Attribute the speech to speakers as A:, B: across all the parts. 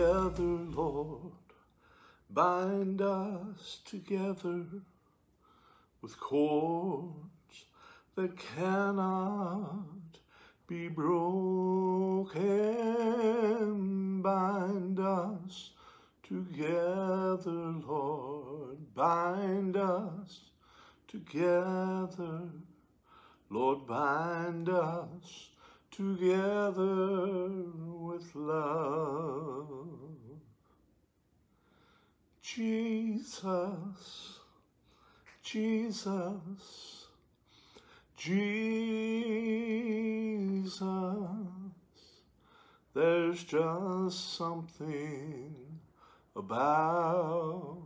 A: Together, Lord. Bind us together with cords that cannot be broken. Bind us together, Lord. Bind us together. Lord, bind us together with love. Jesus, Jesus, Jesus, there's just something about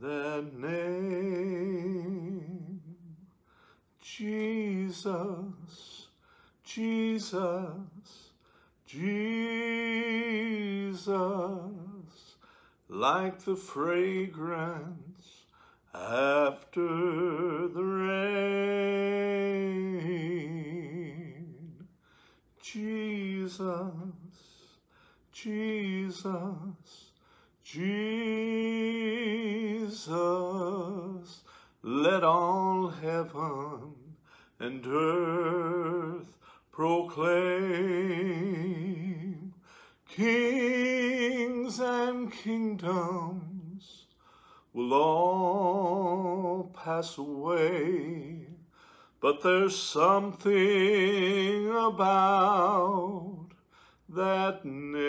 A: that name. Jesus, Jesus, Jesus, like the fragrance after the rain. Jesus, Jesus, Jesus, let all heaven and earth proclaim kings and kingdoms will all pass away but there's something about that name.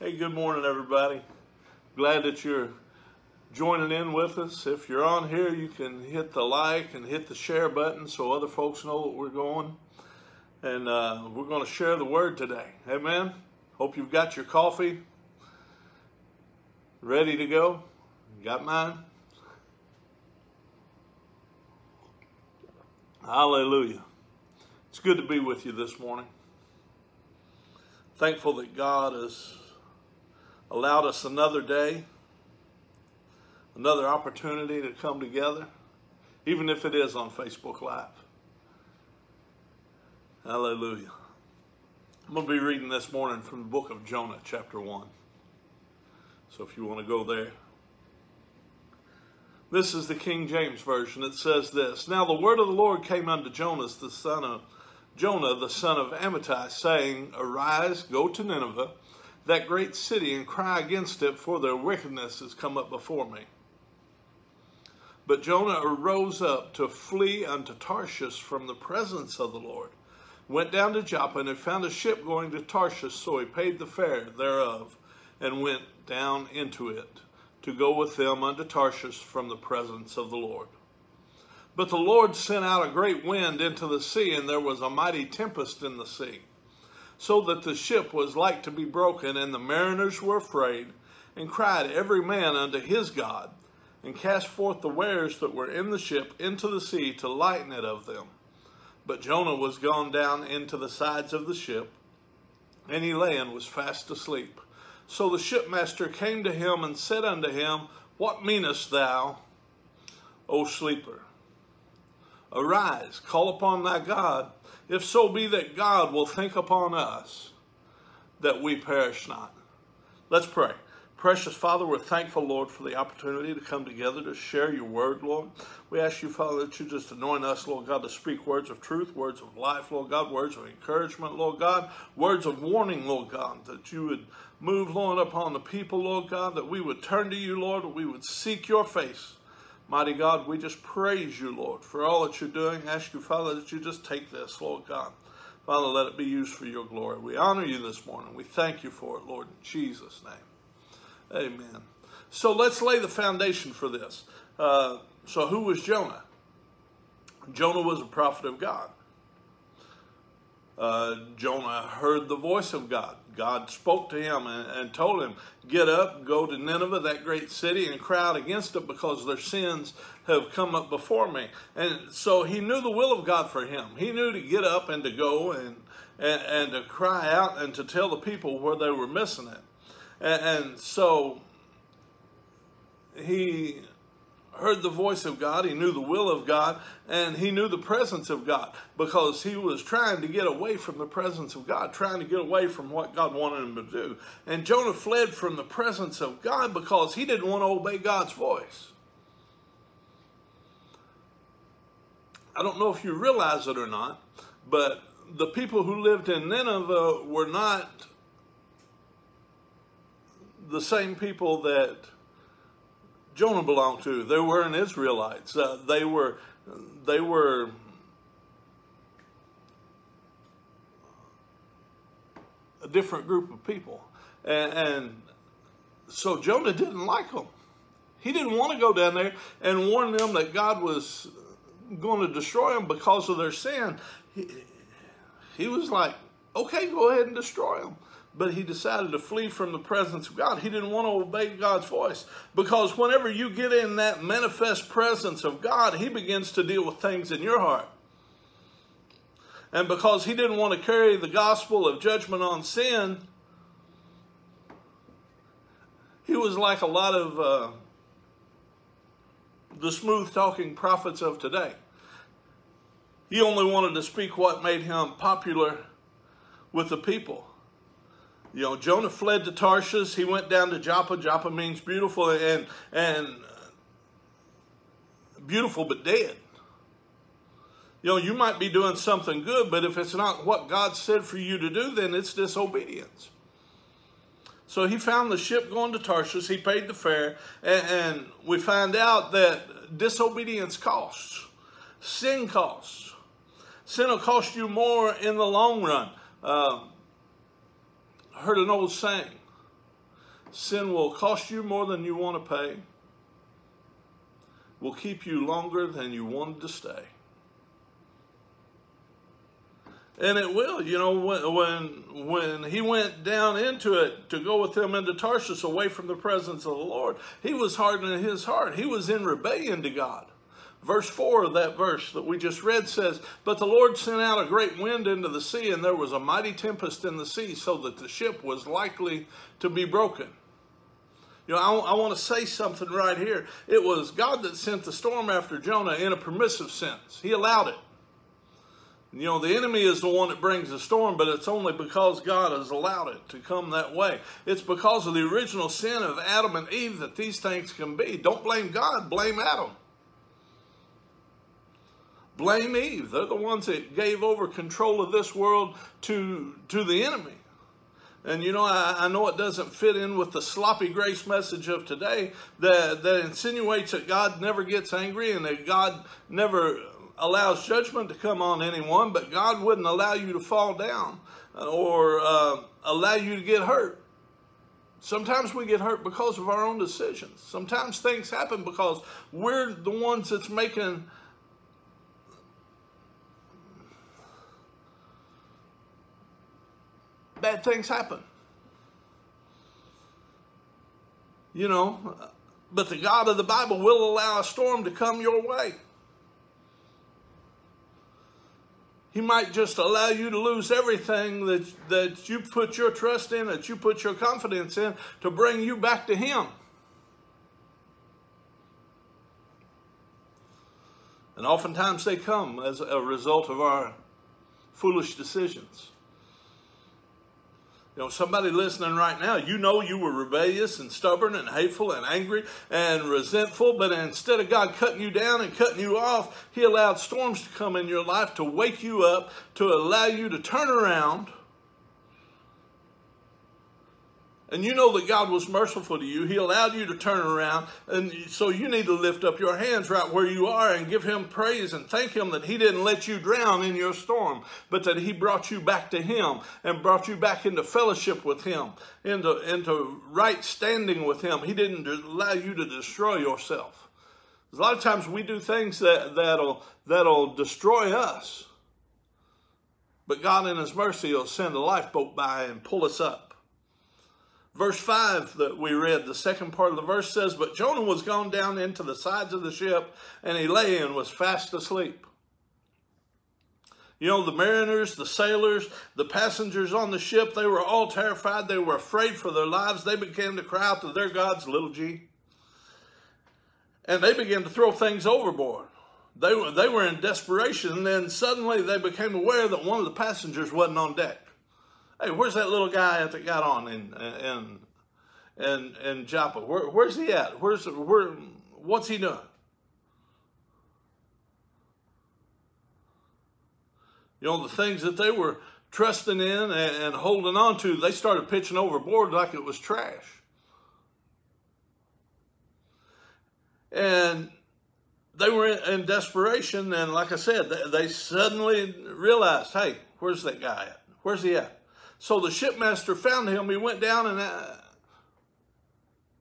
A: Hey good morning everybody. Glad that you're joining in with us. If you're on here, you can hit the like and hit the share button so other folks know what we're going. And uh, we're going to share the word today. Amen. Hope you've got your coffee ready to go. Got mine? Hallelujah. It's good to be with you this morning. Thankful that God has allowed us another day another opportunity to come together, even if it is on Facebook Live. Hallelujah. I'm going to be reading this morning from the book of Jonah, chapter 1. So if you want to go there. This is the King James Version. It says this Now the word of the Lord came unto Jonas, the son of Jonah, the son of Amittai, saying, Arise, go to Nineveh, that great city, and cry against it, for their wickedness has come up before me. But Jonah arose up to flee unto Tarshish from the presence of the Lord, went down to Joppa, and found a ship going to Tarshish, so he paid the fare thereof, and went down into it, to go with them unto Tarshish from the presence of the Lord. But the Lord sent out a great wind into the sea, and there was a mighty tempest in the sea, so that the ship was like to be broken, and the mariners were afraid, and cried every man unto his God and cast forth the wares that were in the ship into the sea to lighten it of them. But Jonah was gone down into the sides of the ship, and he lay and was fast asleep. So the shipmaster came to him and said unto him, What meanest thou, O sleeper? Arise, call upon thy God, if so be that God will think upon us, that we perish not. Let's pray. Precious Father, we're thankful, Lord, for the opportunity to come together to share your word, Lord. We ask you, Father, that you just anoint us, Lord God, to speak words of truth, words of life, Lord God, words of encouragement, Lord God, words of warning, Lord God, that you would move, Lord, upon the people, Lord God, that we would turn to you, Lord, that we would seek your face. Mighty God, we just praise you, Lord, for all that you're doing. Ask you, Father, that you just take this, Lord God. Father, let it be used for your glory. We honor you this morning. We thank you for it, Lord, in Jesus' name. Amen. So let's lay the foundation for this. Uh, so, who was Jonah? Jonah was a prophet of God. uh, Jonah heard the voice of God. God spoke to him and, and, told him, Get up, go to Nineveh, that great city, and cry out against it because their sins have come up before me. And so he knew the will of God for him. He knew to get up and to go and, and, and to cry out and to tell the people where they were missing it. And, and so he heard the voice of God, he knew the will of God, and he knew the presence of God because he was trying to get away from the presence of God, trying to get away from what God wanted him to do. And Jonah fled from the presence of God because he didn't want to obey God's voice. I don't know if you realize it or not, but the people who lived in Nineveh were not the same people that Jonah belonged to. They weren't Israelites. Uh, they were they were a different group of people, and, and so Jonah didn't like them. He didn't want to go down there and warn them that God was going to destroy them because of their sin. He, he was like, okay, go ahead and destroy them but he decided to flee from the presence of God. He didn't want to obey God's voice because whenever you get in that manifest presence of God, he begins to deal with things in your heart. And because he didn't want to carry the gospel of judgment on sin, he was like a lot of uh, the smooth talking prophets of today. He only wanted to speak what made him popular with the people. You know, Jonah fled to Tarshish. He went down to Joppa. Joppa means beautiful and and beautiful but dead. You know, you might be doing something good, but if it's not what God said for you to do, then it's disobedience. So he found the ship going to Tarshish. He paid the fare, and, and we find out that disobedience costs. Sin costs. Sin will cost you more in the long run. Uh, Heard an old saying sin will cost you more than you want to pay, will keep you longer than you wanted to stay. And it will, you know, when, when when he went down into it to go with them into Tarshish away from the presence of the Lord, he was hardening his heart. He was in rebellion to God. Verse 4 of that verse that we just read says, But the Lord sent out a great wind into the sea, and there was a mighty tempest in the sea, so that the ship was likely to be broken. You know, I, I want to say something right here. It was God that sent the storm after Jonah in a permissive sense, He allowed it. You know, the enemy is the one that brings the storm, but it's only because God has allowed it to come that way. It's because of the original sin of Adam and Eve that these things can be. Don't blame God, blame Adam. Blame Eve. They're the ones that gave over control of this world to, to the enemy. And you know, I, I, know it doesn't fit in with the sloppy grace message of today that, that insinuates that God never gets angry and that God never allows judgment to come on anyone, but God wouldn't allow you to fall down or uh, allow you to get hurt. Sometimes we get hurt because of our own decisions. Sometimes things happen because we're the ones that's making bad things happen. You know, but the God of the Bible will allow a storm to come your way. He might just allow you to lose everything that, that you put your trust in, that you put your confidence in, to bring you back to Him. And oftentimes they come as a result of our foolish decisions. You know, somebody listening right now, you know you were rebellious and stubborn and hateful and angry and resentful, but instead of God cutting you down and cutting you off, He allowed storms to come in your life to wake you up, to allow you to turn around and you know that God was merciful to you. He allowed you to turn around. And so you need to lift up your hands right where you are and give Him praise and thank Him that He didn't let you drown in your storm, but that He brought you back to Him and brought you back into fellowship with Him, into, into right standing with Him. He didn't allow you to destroy yourself. A lot of times we do things that, that'll, that'll destroy us. But God, in His mercy, will send a lifeboat by and pull us up. Verse 5 that we read, the second part of the verse says, But Jonah was gone down into the sides of the ship, and he lay and was fast asleep. You know, the mariners, the sailors, the passengers on the ship, they were all terrified. They were afraid for their lives. They began to cry out to their gods, little g. And they began to throw things overboard. They were, they were in desperation, and then suddenly they became aware that one of the passengers wasn't on deck. Hey, where's that little guy that got on in in in, in Joppa? Where, where's he at? Where's where? What's he doing? You know, the things that they were trusting in and, and holding on to, they started pitching overboard like it was trash. And they were in, in desperation, and like I said, they, they suddenly realized, hey, where's that guy at? Where's he at? So the shipmaster found him. He went down and uh,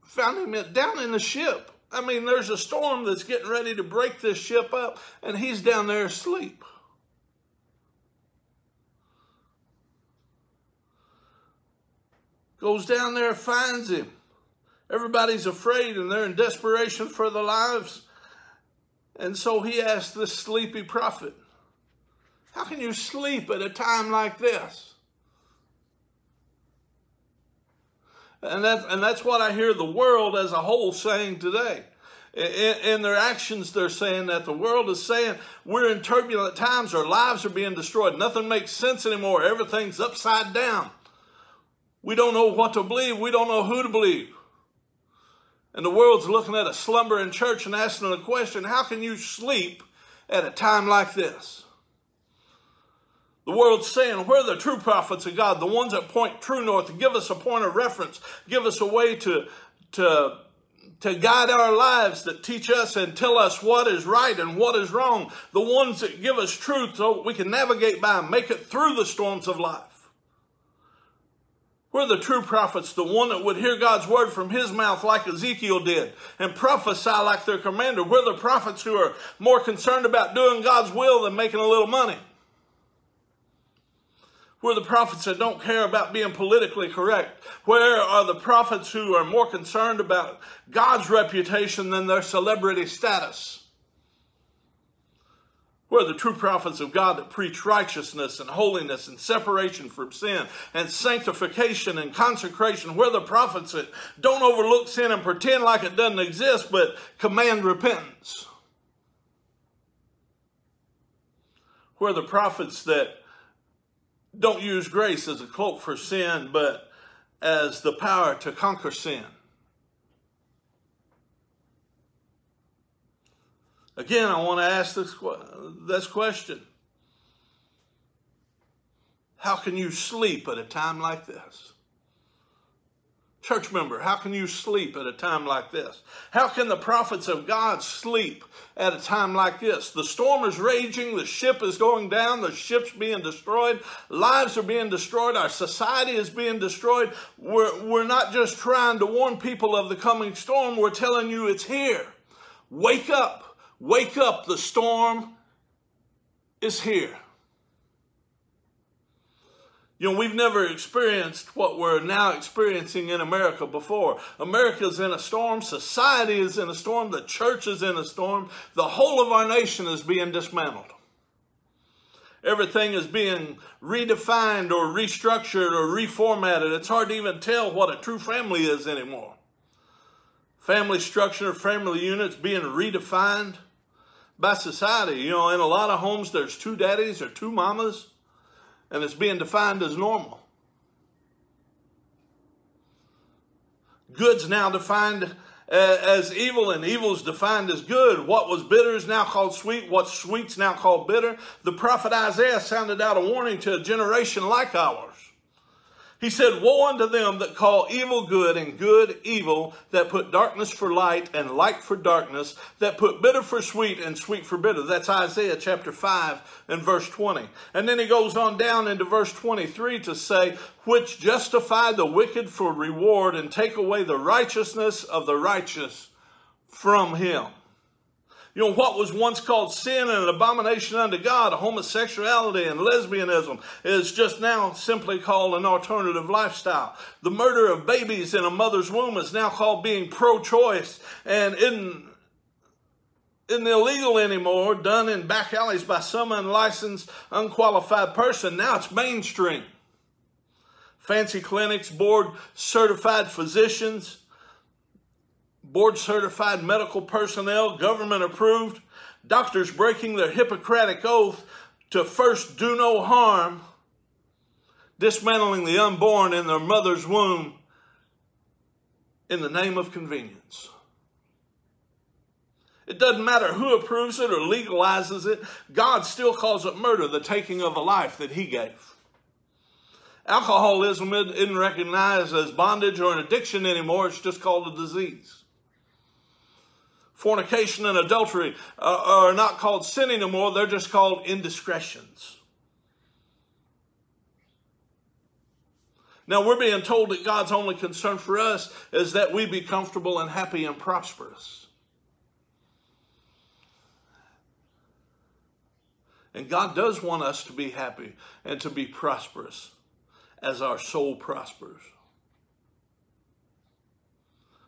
A: found him down in the ship. I mean, there's a storm that's getting ready to break this ship up, and he's down there asleep. Goes down there, finds him. Everybody's afraid and they're in desperation for their lives. And so he asked this sleepy prophet, How can you sleep at a time like this? And, that, and that's what I hear the world as a whole saying today. In, in, their actions, they're saying that the world is saying we're in turbulent times, our lives are being destroyed, nothing makes sense anymore, everything's upside down. We don't know what to believe, we don't know who to believe. And the world's looking at a slumbering church and asking the question how can you sleep at a time like this? The world's saying, where are the true prophets of God, the ones that point true north, give us a point of reference, give us a way to, to, to guide our lives, that teach us and tell us what is right and what is wrong, the ones that give us truth so we can navigate by and make it through the storms of life. We're the true prophets, the one that would hear God's word from his mouth like Ezekiel did and prophesy like their commander. We're the prophets who are more concerned about doing God's will than making a little money. We're the prophets that don't care about being politically correct. Where are the prophets who are more concerned about God's reputation than their celebrity status? Where are the true prophets of God that preach righteousness and holiness and separation from sin and sanctification and consecration? Where are the prophets that don't overlook sin and pretend like it doesn't exist but command repentance? Where are the prophets that don't use grace as a cloak for sin, but as the power to conquer sin. Again, I want to ask this, this question How can you sleep at a time like this? Church member, how can you sleep at a time like this? How can the prophets of God sleep at a time like this? The storm is raging, the ship is going down, the ship's being destroyed, lives are being destroyed, our society is being destroyed. We're, we're not just trying to warn people of the coming storm, we're telling you it's here. Wake up, wake up, the storm is here. You know, we've never experienced what we're now experiencing in America before. America's in a storm, society is in a storm, the church is in a storm, the whole of our nation is being dismantled. Everything is being redefined or restructured or reformatted. It's hard to even tell what a true family is anymore. Family structure, family units being redefined by society. You know, in a lot of homes, there's two daddies or two mamas and it's being defined as normal. Good's now defined as evil, and evil's defined as good. What was bitter is now called sweet. What's sweet's now called bitter. The prophet Isaiah sounded out a warning to a generation like ours. He said, Woe unto them that call evil good and good evil, that put darkness for light and light for darkness, that put bitter for sweet and sweet for bitter. That's Isaiah chapter 5 and verse 20. And then he goes on down into verse 23 to say, Which justify the wicked for reward and take away the righteousness of the righteous from him. You know, what was once called sin and an abomination unto God, homosexuality and lesbianism, is just now simply called an alternative lifestyle. The murder of babies in a mother's womb is now called being pro choice and isn't illegal anymore, done in back alleys by some unlicensed, unqualified person. Now it's mainstream. Fancy clinics, board certified physicians, board certified medical personnel, government approved, doctors breaking their Hippocratic oath to first do no harm, dismantling the unborn in their mother's womb in the name of convenience. It doesn't matter who approves it or legalizes it, God still calls it murder, the taking of a life that He gave. Alcoholism isn't recognized as bondage or an addiction anymore, it's just called a disease fornication and adultery uh, are not called sin anymore, they're just called indiscretions. Now, we're being told that God's only concern for us is that we be comfortable and happy and prosperous. And God does want us to be happy and to be prosperous as our soul prospers.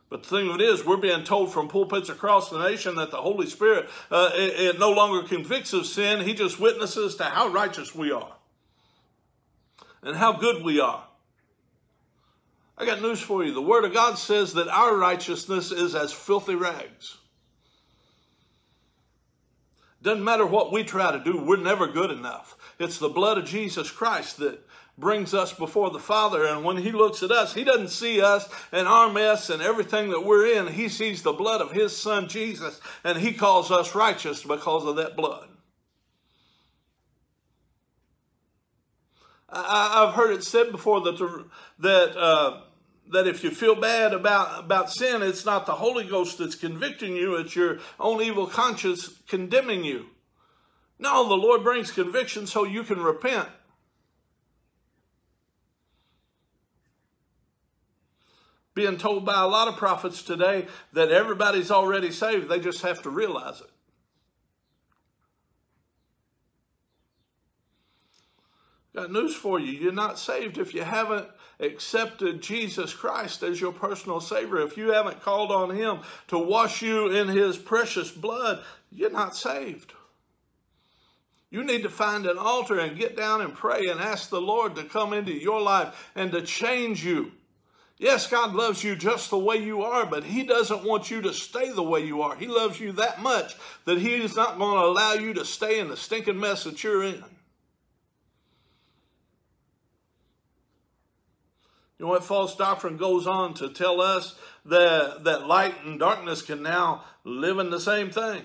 A: But the thing of it is, we're being told from pulpits across the nation that the Holy Spirit uh, it, it no longer convicts of sin. He just witnesses to how righteous we are and how good we are. I got news for you. The Word of God says that our righteousness is as filthy rags. Doesn't matter what we try to do, we're never good enough. It's the blood of Jesus Christ that brings us before the Father. And when He looks at us, He doesn't see us and our mess and everything that we're in. He sees the blood of His Son Jesus, and He calls us righteous because of that blood. I, have heard it said before that that uh, that if you feel bad about about sin, it's not the Holy Ghost that's convicting you; it's your own evil conscience condemning you. No, the Lord brings conviction so you can repent. Being told by a lot of prophets today that everybody's already saved. They just have to realize it. Got news for you. You're not saved if you haven't accepted Jesus Christ as your personal Savior. If you haven't called on Him to wash you in His precious blood, you're not saved. You need to find an altar and get down and pray and ask the Lord to come into your life and to change you. Yes, God loves you just the way you are, but He doesn't want you to stay the way you are. He loves you that much that He is not going to allow you to stay in the stinking mess that you're in. You know what false doctrine goes on to tell us that, that light and darkness can now live in the same thing.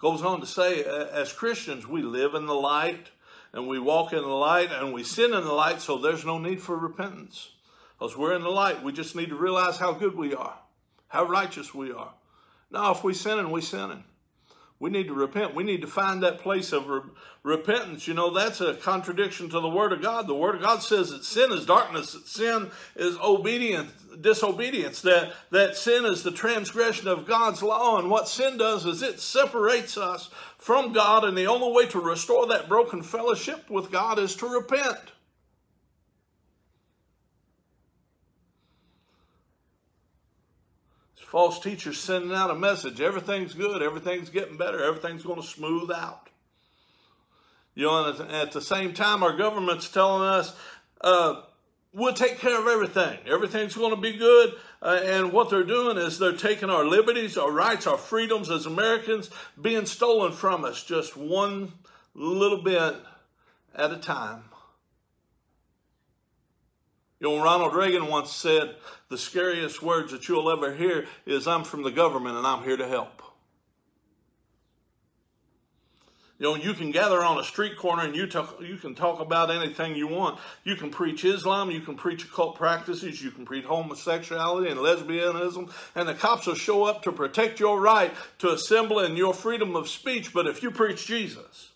A: Goes on to say, as Christians, we live in the light and we walk in the light and we sin in the light, so there's no need for repentance. Because we're in the light, we just need to realize how good we are, how righteous we are. Now, if we sin and we sin, we need to repent. We need to find that place of re- repentance. You know, that's a contradiction to the Word of God. The Word of God says that sin is darkness, that sin is obedience, disobedience, that, that sin is the transgression of God's law. And what sin does is it separates us from God, and the only way to restore that broken fellowship with God is to repent. False teachers sending out a message everything's good, everything's getting better, everything's going to smooth out. You know, and at the same time, our government's telling us, uh, we'll take care of everything. Everything's going to be good. Uh, and what they're doing is they're taking our liberties, our rights, our freedoms as Americans being stolen from us just one little bit at a time. You know, Ronald Reagan once said, the scariest words that you'll ever hear is, I'm from the government and I'm here to help. You know, you can gather on a street corner and you talk, you can talk about anything you want. You can preach Islam, you can preach occult practices, you can preach homosexuality and lesbianism, and the cops will show up to protect your right to assemble and your freedom of speech. But if you preach Jesus,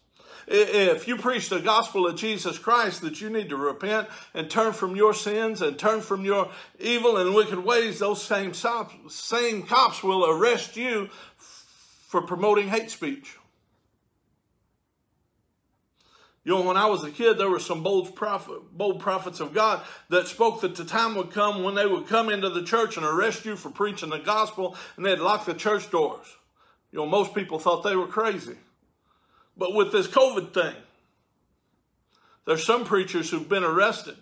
A: if you preach the gospel of Jesus Christ that you need to repent and turn from your sins and turn from your evil and wicked ways, those same, same cops will arrest you for promoting hate speech. You know, when I was a kid, there were some bold, prophet, bold prophets of God that spoke that the time would come when they would come into the church and arrest you for preaching the gospel and they'd lock the church doors. You know, most people thought they were crazy. But with this COVID thing, there's some preachers who've been arrested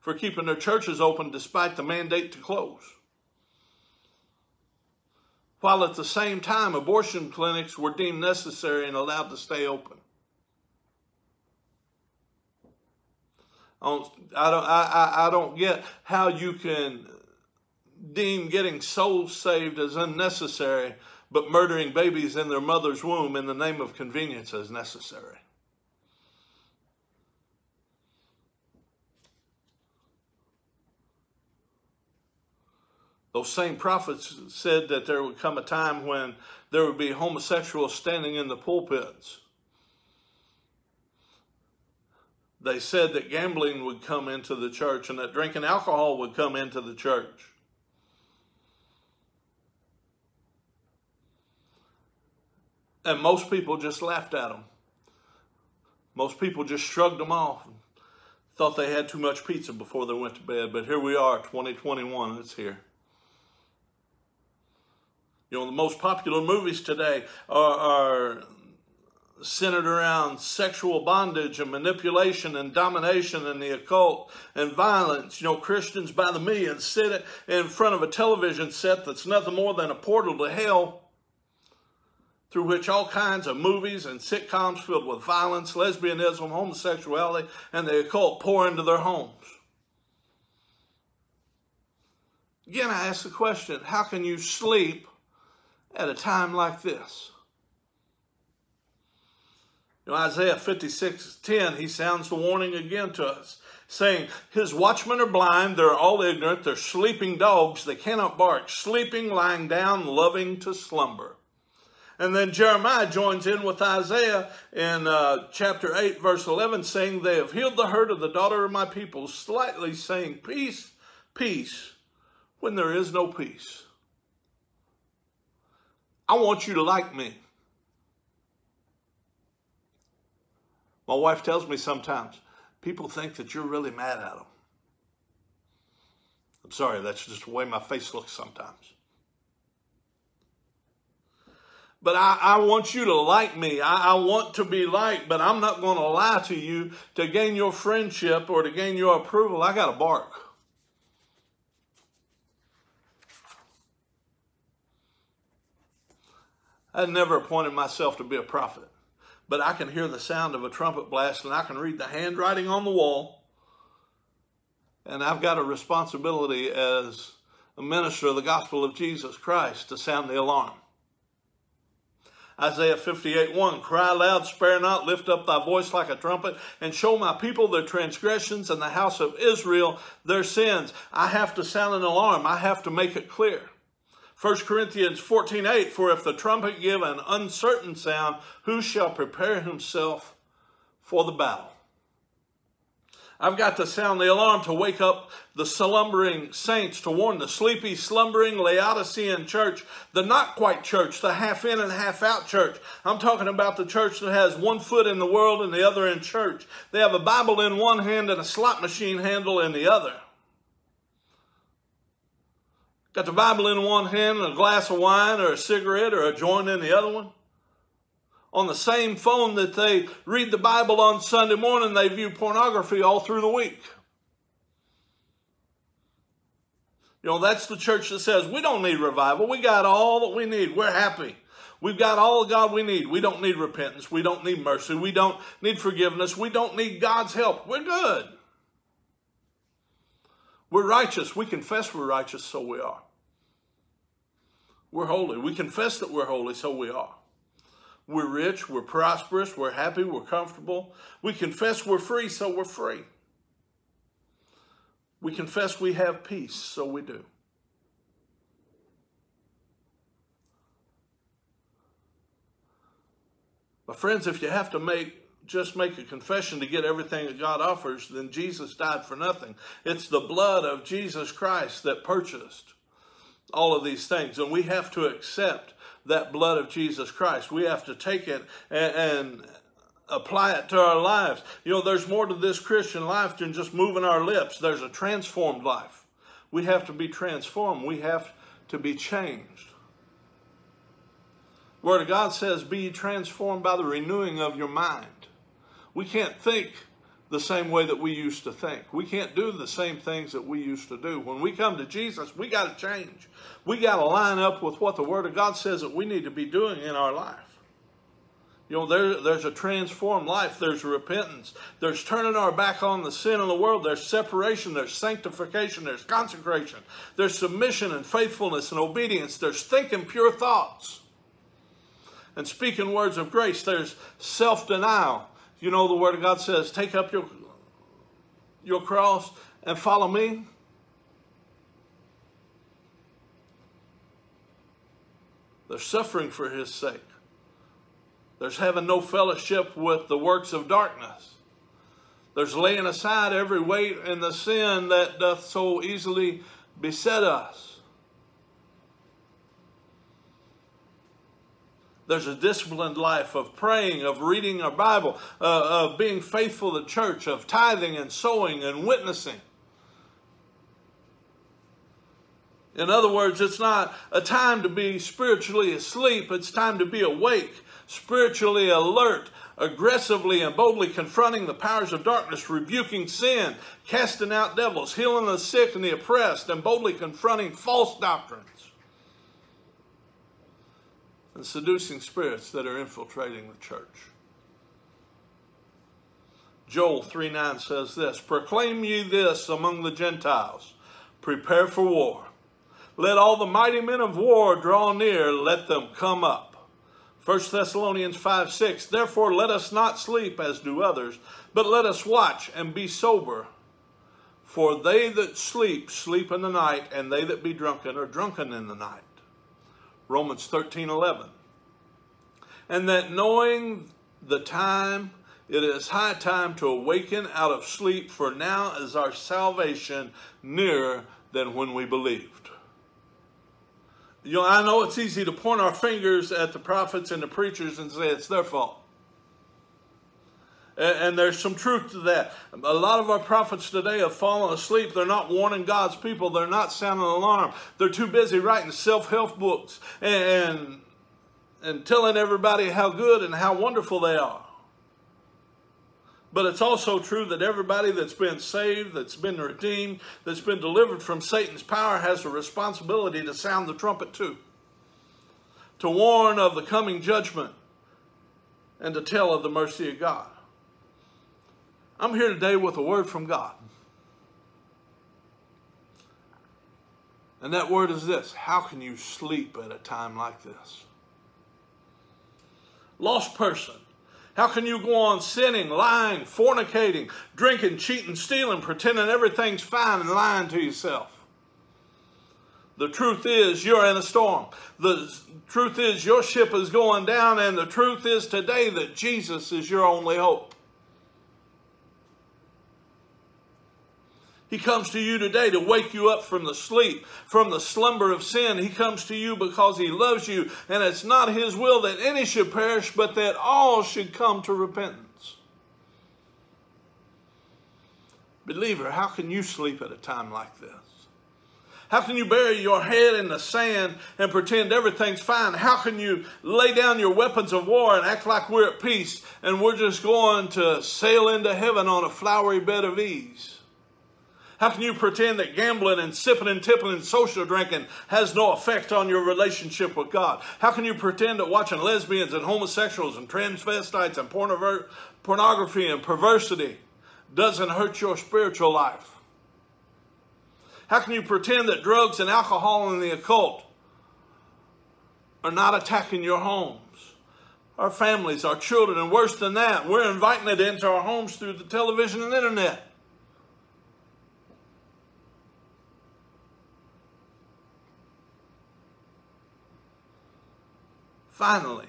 A: for keeping their churches open despite the mandate to close. While at the same time, abortion clinics were deemed necessary and allowed to stay open. I don't, I I, I don't get how you can deem getting souls saved as unnecessary, but murdering babies in their mother's womb in the name of convenience as necessary. Those same prophets said that there would come a time when there would be homosexuals standing in the pulpits they said that gambling would come into the church and that drinking alcohol would come into the church. And most people just laughed at them. Most people just shrugged them off thought they had too much pizza before they went to bed. But here we are, 2021, it's here. You know, the most popular movies today are, are centered around sexual bondage and manipulation and domination and the occult and violence. You know, Christians by the millions sit in front of a television set that's nothing more than a portal to hell through which all kinds of movies and sitcoms filled with violence, lesbianism, homosexuality, and the occult pour into their homes. Again, I ask the question how can you sleep at a time like this? You know, Isaiah 56 10, he sounds the warning again to us, saying, His watchmen are blind, they're all ignorant, they're sleeping dogs, they cannot bark, sleeping, lying down, loving to slumber. And then Jeremiah joins in with Isaiah in uh, chapter 8, verse 11, saying, They have healed the hurt of the daughter of my people, slightly saying, Peace, peace, when there is no peace. I want you to like me. My wife tells me sometimes people think that you're really mad at them. I'm sorry, that's just the way my face looks sometimes. But I, I want you to like me. I, I want to be liked, but I'm not going to lie to you to gain your friendship or to gain your approval. I got to bark. I never appointed myself to be a prophet but I can hear the sound of a trumpet blast and I can read the handwriting on the wall. And I've got a responsibility as a minister of the gospel of Jesus Christ to sound the alarm. Isaiah 58 1 Cry loud, spare not, lift up thy voice like a trumpet, and show my people their transgressions and the house of Israel their sins. I have to sound an alarm, I have to make it clear. 1 Corinthians 14 8, for if the trumpet give an uncertain sound, who shall prepare himself for the battle? I've got to sound the alarm to wake up the slumbering saints, to warn the sleepy, slumbering Laodicean church, the not quite church, the half in and half out church. I'm talking about the church that has one foot in the world and the other in church. They have a Bible in one hand and a slot machine handle in the other. Got the Bible in one hand and a glass of wine or a cigarette or a joint in the other one. On the same phone that they read the Bible on Sunday morning, they view pornography all through the week. You know, that's the church that says we don't need revival. We got all that we need. We're happy. We've got all the God we need. We don't need repentance. We don't need mercy. We don't need forgiveness. We don't need God's help. We're good. We're righteous. We confess we're righteous, so we are. We're holy. We confess that we're holy, so we are. We're rich, we're prosperous, we're happy, we're comfortable. We confess we're free, so we're free. We confess we have peace, so we do. My friends, if you have to make just make a confession to get everything that God offers, then Jesus died for nothing. It's the blood of Jesus Christ that purchased all of these things. And we have to accept that blood of Jesus Christ. We have to take it and, and apply it to our lives. You know, there's more to this Christian life than just moving our lips, there's a transformed life. We have to be transformed, we have to be changed. Word of God says, Be transformed by the renewing of your mind. We can't think the same way that we used to think. We can't do the same things that we used to do. When we come to Jesus, we got to change. We got to line up with what the Word of God says that we need to be doing in our life. You know, there, there's a transformed life. There's repentance. There's turning our back on the sin in the world. There's separation. There's sanctification. There's consecration. There's submission and faithfulness and obedience. There's thinking pure thoughts and speaking words of grace. There's self denial. You know, the Word of God says, take up your, your cross and follow me. They're suffering for his sake. There's having no fellowship with the works of darkness. There's laying aside every weight and the sin that doth so easily beset us. There's a disciplined life of praying, of reading our Bible, uh, of being faithful to church, of tithing and sowing and witnessing. In other words, it's not a time to be spiritually asleep, it's time to be awake spiritually alert, aggressively and boldly confronting the powers of darkness, rebuking sin, casting out devils, healing the sick and the oppressed, and boldly confronting false doctrines and seducing spirits that are infiltrating the church. Joel 3 9 says this Proclaim ye this among the Gentiles, prepare for war. Let all the mighty men of war draw near, let them come up. 1 Thessalonians 5 6, therefore let us not sleep as do others, but let us watch and be sober. For they that sleep, sleep in the night, and they that be drunken are drunken in the night. Romans 13 11. And that knowing the time, it is high time to awaken out of sleep, for now is our salvation nearer than when we believed. You know, I know it's easy to point our fingers at the prophets and the preachers and say it's their fault. And, there's some truth to that. A lot of our prophets today have fallen asleep. They're not warning God's people. They're not sounding an alarm. They're too busy writing self-help books and, and telling everybody how good and how wonderful they are. But it's also true that everybody that's been saved, that's been redeemed, that's been delivered from Satan's power has a responsibility to sound the trumpet too. To warn of the coming judgment and to tell of the mercy of God. I'm here today with a word from God. And that word is this How can you sleep at a time like this? Lost person how can you go on sinning, lying, fornicating, drinking, cheating, stealing, pretending everything's fine and lying to yourself? The truth is, you're in a storm. The truth is, your ship is going down, and the truth is today that Jesus is your only hope. He comes to you today to wake you up from the sleep, from the slumber of sin. He comes to you because He loves you, and it's not His will that any should perish, but that all should come to repentance. Believer, how can you sleep at a time like this? How can you bury your head in the sand and pretend everything's fine? How can you lay down your weapons of war and act like we're at peace and we're just going to sail into heaven on a flowery bed of ease? How can you pretend that gambling and sipping and tipping and social drinking has no effect on your relationship with God? How can you pretend that watching lesbians and homosexuals and transvestites and pornography and perversity doesn't hurt your spiritual life? How can you pretend that drugs and alcohol and the occult are not attacking your homes, our families, our children, and worse than that, we're inviting it into our homes through the television and internet? Finally,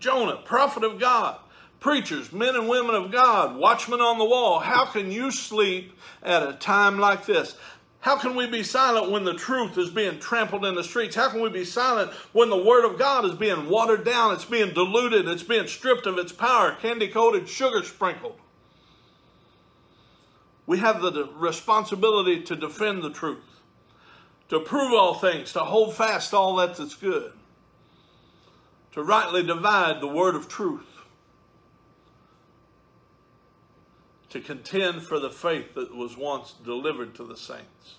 A: Jonah, prophet of God, preachers, men and women of God, watchmen on the wall, how can you sleep at a time like this? How can we be silent when the truth is being trampled in the streets? How can we be silent when the Word of God is being watered down, it's being diluted, it's being stripped of its power, candy coated, sugar sprinkled? We have the responsibility to defend the truth, to prove all things, to hold fast all that that's good, to rightly divide the word of truth, to contend for the faith that was once delivered to the saints.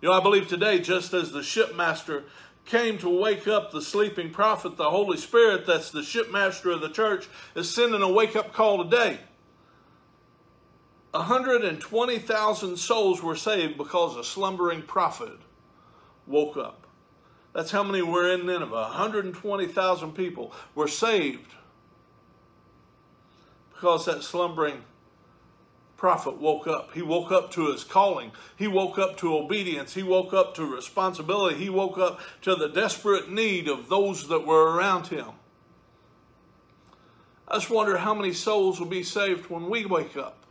A: You know, I believe today, just as the shipmaster came to wake up the sleeping prophet, the Holy Spirit, that's the shipmaster of the church, is sending a wake up call today. 120,000 souls were saved because a slumbering prophet woke up. That's how many were in Nineveh. 120,000 people were saved because that slumbering prophet woke up. He woke up to his calling. He woke up to obedience. He woke up to responsibility. He woke up to the desperate need of those that were around him. I just wonder how many souls will be saved when we wake up.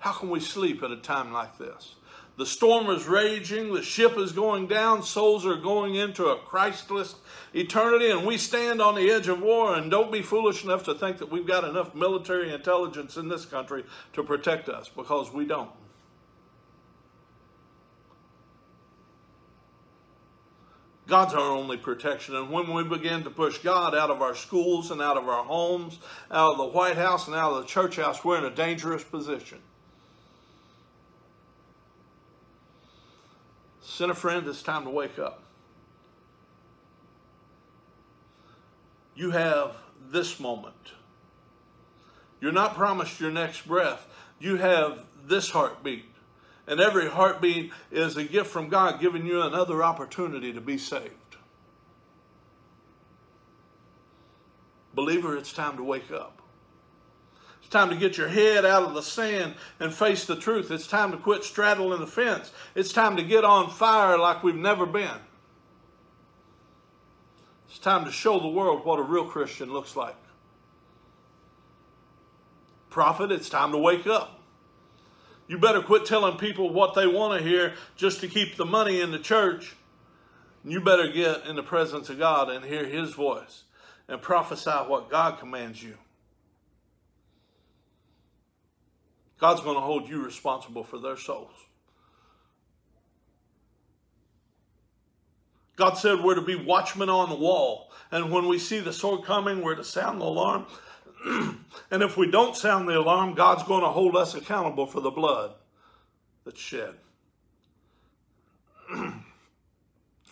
A: How can we sleep at a time like this? The storm is raging, the ship is going down, souls are going into a Christless eternity, and we stand on the edge of war. And don't be foolish enough to think that we've got enough military intelligence in this country to protect us, because we don't. God's our only protection. And when we begin to push God out of our schools and out of our homes, out of the White House and out of the church house, we're in a dangerous position. Sinner friend, it's time to wake up. You have this moment. You're not promised your next breath. You have this heartbeat. And every heartbeat is a gift from God giving you another opportunity to be saved. Believer, it's time to wake up. Time to get your head out of the sand and face the truth. It's time to quit straddling the fence. It's time to get on fire like we've never been. It's time to show the world what a real Christian looks like. Prophet, it's time to wake up. You better quit telling people what they want to hear just to keep the money in the church. You better get in the presence of God and hear His voice and prophesy what God commands you. God's going to hold you responsible for their souls. God said we're to be watchmen on the wall. And when we see the sword coming, we're to sound the alarm. and if we don't sound the alarm, God's going to hold us accountable for the blood that's shed.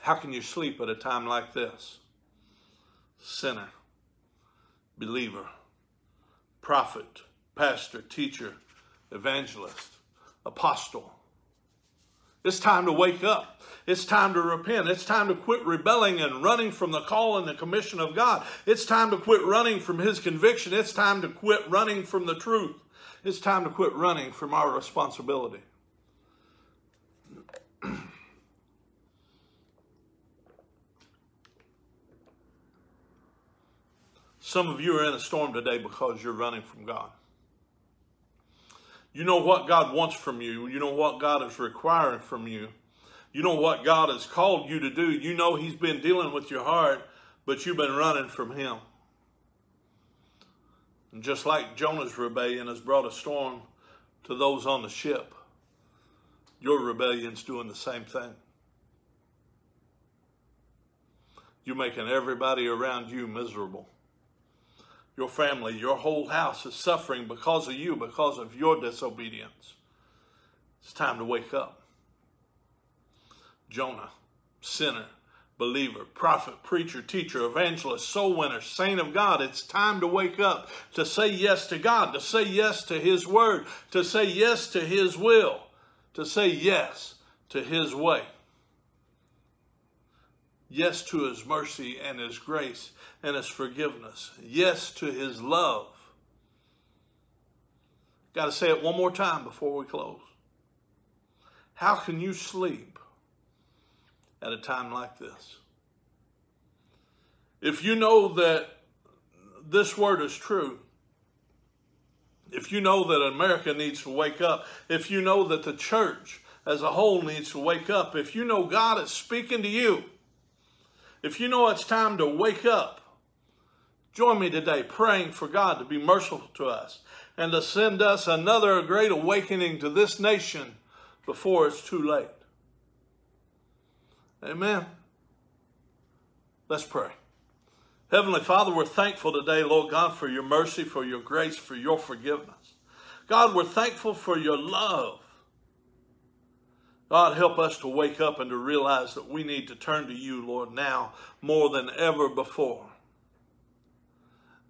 A: How can you sleep at a time like this? Sinner, believer, prophet, pastor, teacher, evangelist, apostle. It's time to wake up. It's time to repent. It's time to quit rebelling and running from the call and the commission of God. It's time to quit running from His conviction. It's time to quit running from the truth. It's time to quit running from our responsibility. Some of you are in a storm today because you're running from God. You know what God wants from you. You know what God is requiring from you. You know what God has called you to do. You know He's been dealing with your heart, but you've been running from Him. And just like Jonah's rebellion has brought a storm to those on the ship, your rebellion's doing the same thing. You're making everybody around you miserable your family, your whole house is suffering because of you, because of your disobedience. It's time to wake up. Jonah, sinner, believer, prophet, preacher, teacher, evangelist, soul winner, saint of God. It's time to wake up, to say yes to God, to say yes to His word, to say yes to His will, to say yes to His way. Yes to His mercy and His grace and his forgiveness. Yes to his love. Got to say it one more time before we close. How can you sleep at a time like this? If you know that this word is true, if you know that America needs to wake up, if you know that the church as a whole needs to wake up, if you know God is speaking to you, if you know it's time to wake up, join me today praying for God to be merciful to us and to send us another great awakening to this nation before it's too late. Amen. Let's pray. Heavenly Father, we're thankful today, Lord God, for your mercy, for your grace, for your forgiveness. God, we're thankful for your love. God, help us to wake up and to realize that we need to turn to you, Lord, now more than ever before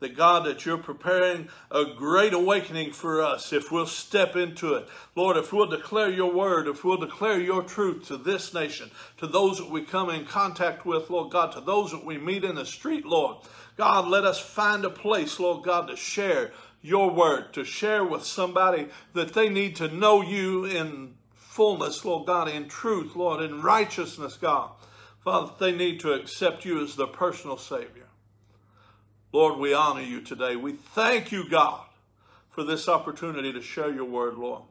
A: that God, that you're preparing a great awakening for us if we'll step into it. Lord, if we'll declare your word, if we'll declare your truth to this nation, to those that we come in contact with, Lord God, to those that we meet in the street, Lord. God, let us find a place, Lord God, to share your word, to share with somebody that they need to know you in fullness, Lord God, in truth, Lord, in righteousness, God. Father, they need to accept you as their personal Savior. Lord, we honor you today. We thank you, God, for this opportunity to share your word, Lord.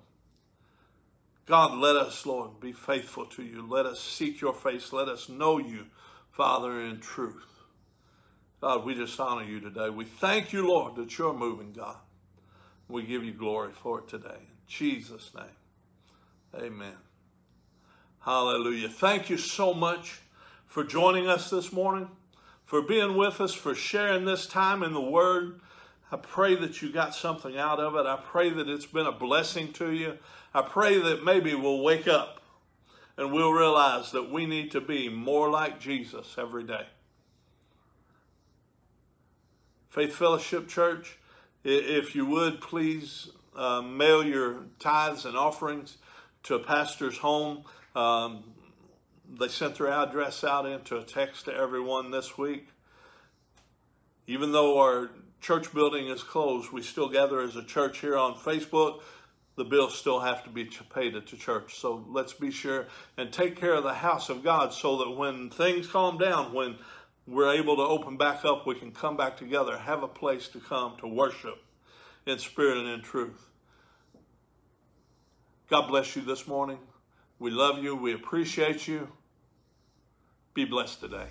A: God, let us, Lord, be faithful to you. Let us seek your face. Let us know you, Father, in truth. God, we just honor you today. We thank you, Lord, that you're moving, God. We give you glory for it today. In Jesus' name, amen. Hallelujah. Thank you so much for joining us this morning for being with us, for sharing this time in the Word. I pray that you got something out of it. I pray that it's been a blessing to you. I pray that maybe we'll wake up and we'll realize that we need to be more like Jesus every day. Faith Fellowship Church, if you would please uh, mail your tithes and offerings to a pastor's home. Um, they sent their address out into a text to everyone this week. Even though our church building is closed, we still gather as a church here on Facebook. The bills still have to be paid at the church. So let's be sure and take care of the house of God so that when things calm down, when we're able to open back up, we can come back together, have a place to come to worship in spirit and in truth. God bless you this morning. We love you. We appreciate you. Be blessed today.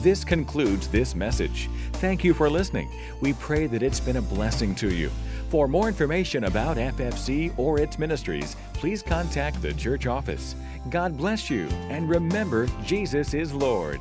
B: This concludes this message. Thank you for listening. We pray that it's been a blessing to you. For more information about FFC or its ministries, please contact the church office. God bless you, and remember, Jesus is Lord.